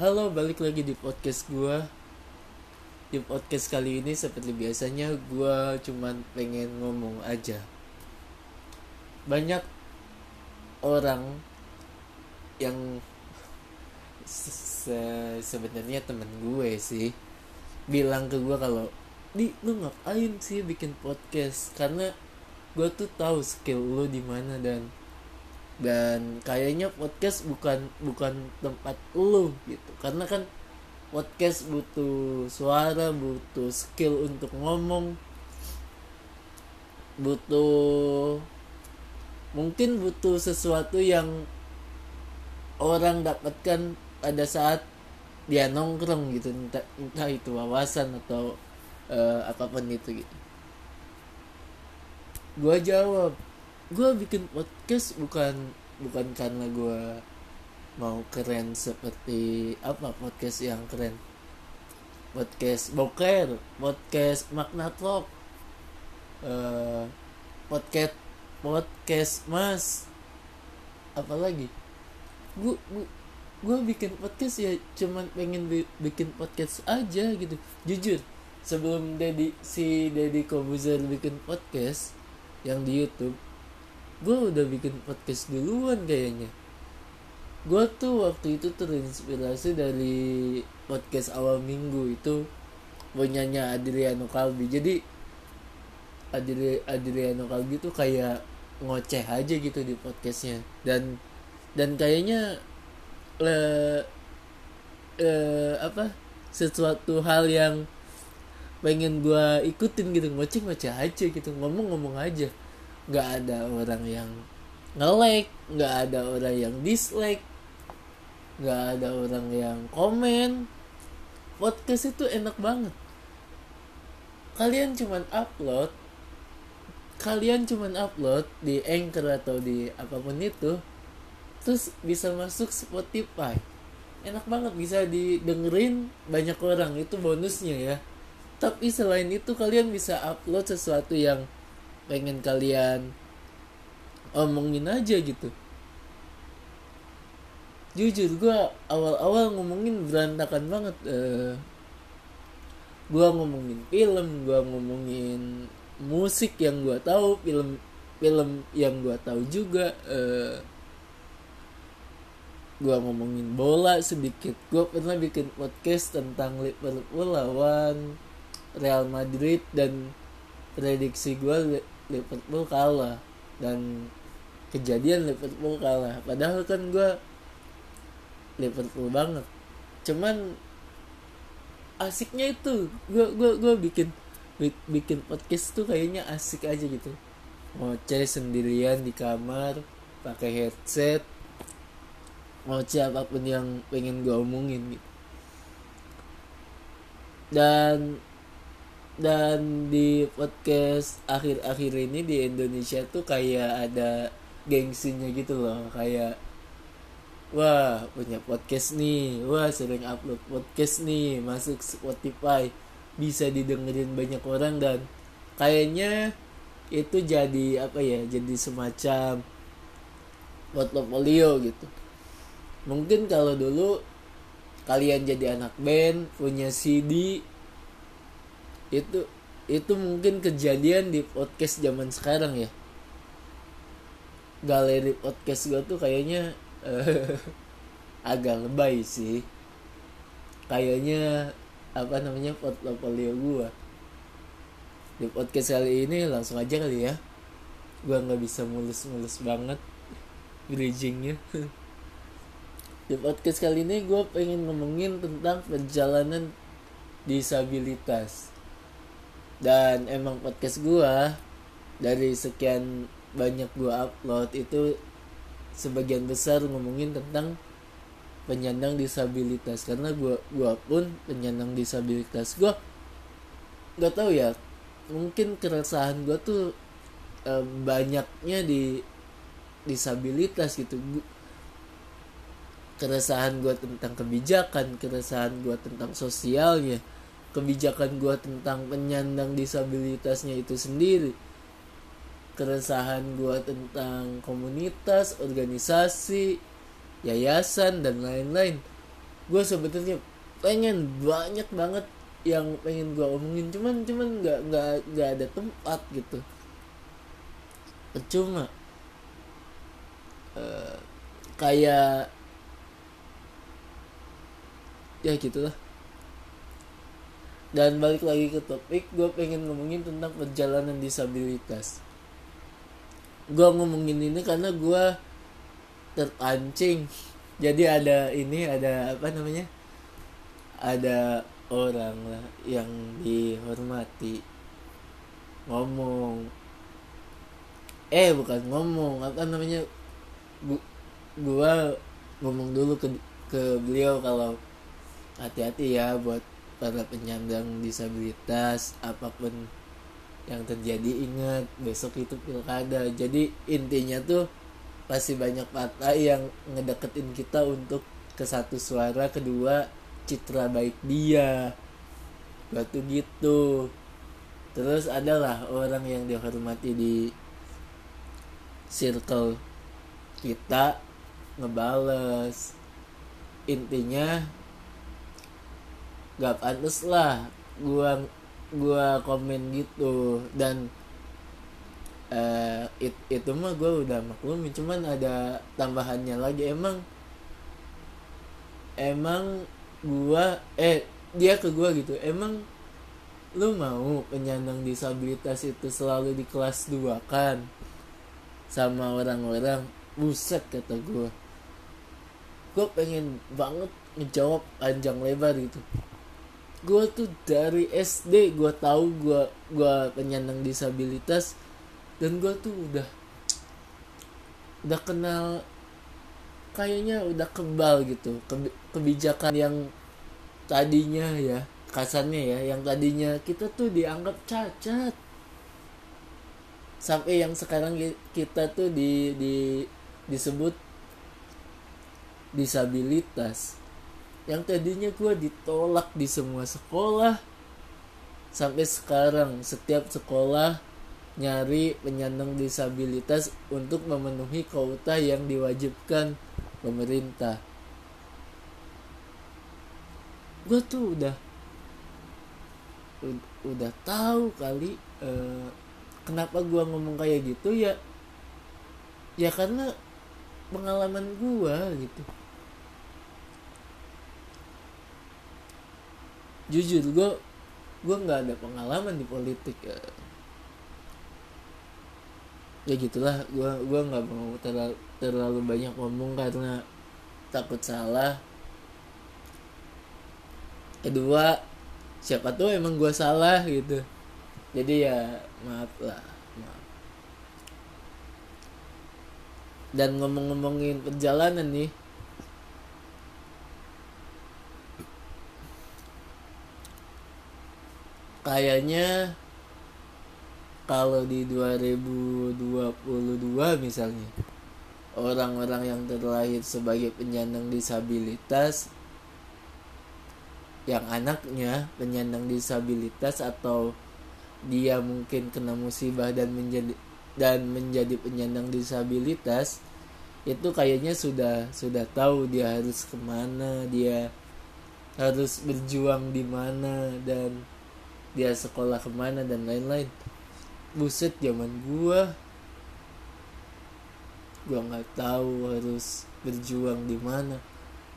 Halo, balik lagi di podcast gua. Di podcast kali ini seperti biasanya gua cuman pengen ngomong aja. Banyak orang yang se- sebenarnya temen gue sih bilang ke gua kalau di lu ngapain sih bikin podcast karena gue tuh tahu skill lu di mana dan dan kayaknya podcast bukan bukan tempat lu gitu. Karena kan podcast butuh suara butuh skill untuk ngomong. Butuh mungkin butuh sesuatu yang orang dapatkan pada saat dia nongkrong gitu. Entah, entah itu wawasan atau eh, apa pun itu gitu. Gue jawab gue bikin podcast bukan bukan karena gue mau keren seperti apa podcast yang keren. Podcast boker podcast magna talk eh, podcast podcast mas apalagi gue gue bikin podcast ya cuman pengen bi- bikin podcast aja gitu. Jujur sebelum Dedi si Dedi Kobuzer bikin podcast yang di YouTube gue udah bikin podcast duluan kayaknya. Gue tuh waktu itu terinspirasi dari podcast awal minggu itu punyanya Adriano Kalbi jadi Adri Adriano Kalbi tuh kayak ngoceh aja gitu di podcastnya. Dan dan kayaknya le, eh, apa sesuatu hal yang pengen gua ikutin gitu ngoceh ngoceh aja gitu ngomong-ngomong aja nggak ada orang yang nge-like nggak ada orang yang dislike nggak ada orang yang komen. Podcast itu enak banget. Kalian cuman upload kalian cuman upload di Anchor atau di apa pun itu terus bisa masuk Spotify. Enak banget bisa didengerin banyak orang itu bonusnya ya. Tapi selain itu kalian bisa upload sesuatu yang pengen kalian omongin aja gitu. Jujur gue awal-awal ngomongin berantakan banget eh gue ngomongin film gue ngomongin musik yang gue tahu film film yang gue tahu juga eh gue ngomongin bola sedikit. Gue pernah bikin podcast tentang Liverpool lawan Real Madrid dan prediksi gue Liverpool kalah dan kejadian Liverpool kalah. Padahal kan gue Liverpool banget. Cuman asiknya itu gue gue gue bikin bi- bikin podcast tuh kayaknya asik aja gitu. Ngoceh sendirian di kamar pakai headset ngoceh apa pun yang pengen gue omongin gitu. Dan dan di podcast akhir-akhir ini di Indonesia tuh kayak ada gengsinya gitu loh. Kayak wah punya podcast nih. Wah sering upload podcast nih. Masuk Spotify. Bisa didengerin banyak orang. Dan kayaknya itu jadi apa ya jadi semacam portfolio gitu. Mungkin kalau dulu kalian jadi anak band punya CD itu itu mungkin kejadian di podcast zaman sekarang ya. Galeri podcast gue tuh kayaknya eh, agak lebay sih. Kayaknya apa namanya portfolio gue di podcast kali ini langsung aja kali ya. Gue nggak bisa mulus-mulus banget bridgingnya. Di podcast kali ini gue pengen ngomongin tentang perjalanan disabilitas dan emang podcast gue dari sekian banyak gue upload itu sebagian besar ngomongin tentang penyandang disabilitas. Karena gue gua pun penyandang disabilitas gue nggak tahu ya mungkin keresahan gue tuh eh, banyaknya di disabilitas gitu. Keresahan gue tentang kebijakan keresahan gue tentang sosialnya kebijakan gue tentang penyandang disabilitasnya itu sendiri. Keresahan gue tentang komunitas organisasi yayasan dan lain-lain. Gue sebetulnya pengen banyak banget yang pengen gue omongin. Cuman cuman nggak nggak nggak ada tempat gitu. Percuma. Uh, kayak ya gitulah dan balik lagi ke topik gue pengen ngomongin tentang perjalanan disabilitas. Gue ngomongin ini karena gue terpancing. Jadi ada ini ada apa namanya? Ada orang lah yang dihormati. Ngomong. Eh bukan ngomong apa namanya? Gua, gua ngomong dulu ke ke beliau kalau hati-hati ya buat para penyandang disabilitas apa pun yang terjadi ingat besok itu pilkada. Jadi intinya tuh pasti banyak partai yang ngedeketin kita untuk ke satu suara kedua citra baik dia. Batu gitu. Terus adalah orang yang dihormati di circle kita ngebales. Intinya gak pantas lah gua gua komen gitu. Dan uh, it, itu mah gue udah maklum cuman ada tambahannya lagi. Emang emang gua eh dia ke gua gitu. Emang lu mau penyandang disabilitas itu selalu di kelas 2 kan? Sama orang-orang buset kata gua. Gue pengen banget ngejawab panjang lebar gitu gue tuh dari SD gue tahu gue gue penyandang disabilitas dan gue tuh udah udah kenal kayaknya udah kebal gitu. Kebijakan yang tadinya ya kasarnya ya yang tadinya kita tuh dianggap cacat. Sampai yang sekarang kita tuh di di disebut disabilitas yang tadinya gue ditolak di semua sekolah sampai sekarang setiap sekolah nyari penyandang disabilitas untuk memenuhi kuota yang diwajibkan pemerintah. Gue tuh udah udah tahu kali uh, kenapa gue ngomong kayak gitu ya ya karena pengalaman gue gitu jujur gue gue nggak ada pengalaman di politik ya. Ya gitulah gue gue nggak mau terlalu, terlalu banyak ngomong karena takut salah. Kedua siapa tuh emang gue salah gitu. Jadi ya maaf lah maaf. Dan ngomong-ngomongin perjalanan nih kayaknya kalau di 2022 misalnya orang-orang yang terlahir sebagai penyandang disabilitas yang anaknya penyandang disabilitas atau dia mungkin kena musibah dan menjadi dan menjadi penyandang disabilitas itu kayaknya sudah sudah tahu dia harus ke mana dia harus berjuang di mana dan dia sekolah ke mana dan lain-lain. Buset zaman gua gua nggak tahu harus berjuang di mana.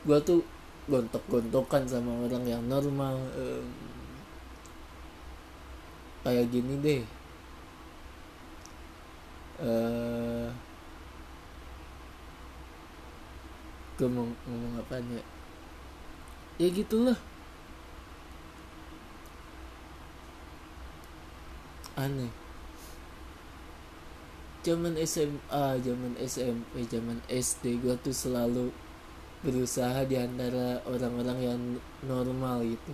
Gua tuh gontok-gontokan sama orang yang normal um, kayak gini deh. Uh, gue mau ngomong apa ya? Ya gitulah aneh zaman SMA zaman SMP zaman SD gue tuh selalu berusaha di antara orang-orang yang normal gitu.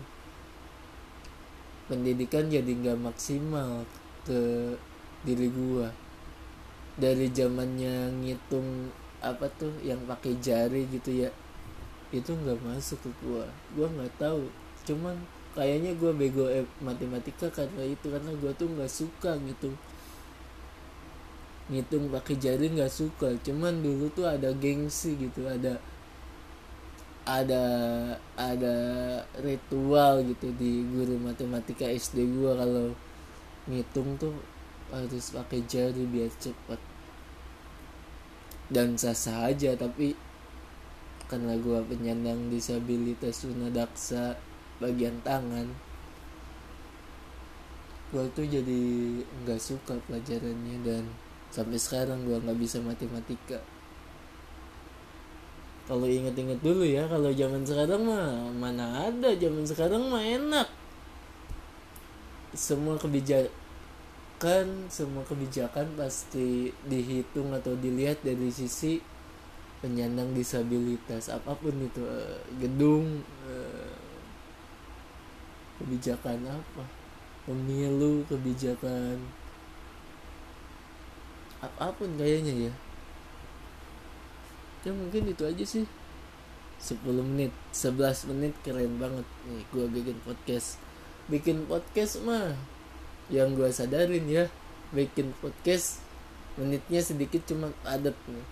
Pendidikan jadi nggak maksimal ke diri gue dari zamannya ngitung apa tuh yang pakai jari gitu ya itu nggak masuk ke gue gue nggak tahu. Cuman kayaknya gue bego eh, matematika karena itu karena gue tuh nggak suka gitu ngitung pakai jari nggak suka cuman dulu tuh ada gengsi gitu ada ada ada ritual gitu di guru matematika SD gua kalau ngitung tuh harus pakai jari biar cepet. Dan sah sah aja tapi karena gua penyandang disabilitas tunadaksa bagian tangan. Gua tuh jadi nggak suka pelajarannya dan sampai sekarang gua nggak bisa matematika. Kalau inget-inget dulu ya kalau zaman sekarang mah mana ada zaman sekarang mah enak. Semua kebijakan semua kebijakan pasti dihitung atau dilihat dari sisi penyandang disabilitas apa pun itu eh, gedung eh, kebijakan apa? Pemilu kebijakan apa pun kayaknya ya. Ya mungkin itu aja sih. 10 menit 11 menit keren banget nih gua bikin podcast. Bikin podcast mah yang gue sadarin ya. Bikin podcast menitnya sedikit cuma padat nih.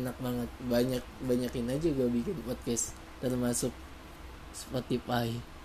Enak banget. Banyak banyakin aja gue bikin podcast termasuk Spotify